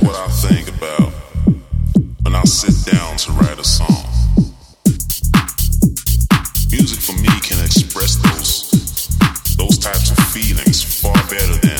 about when I sit down to write a song. Music for me can express those those types of feelings far better than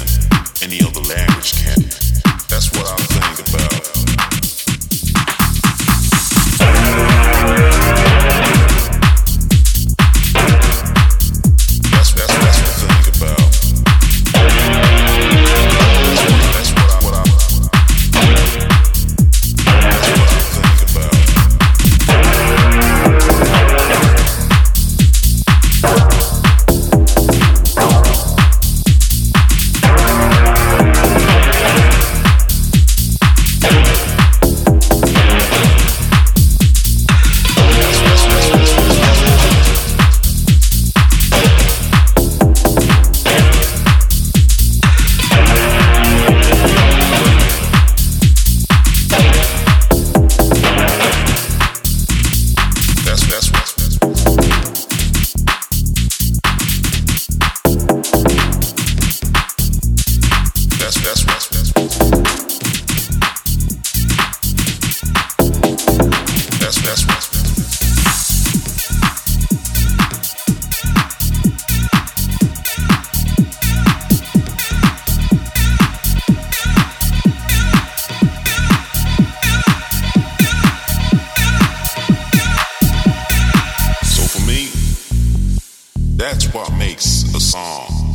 that's what makes a song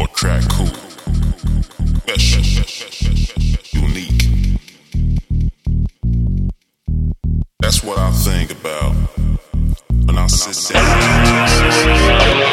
or track cool, special, unique. That's what I think about when I sit down.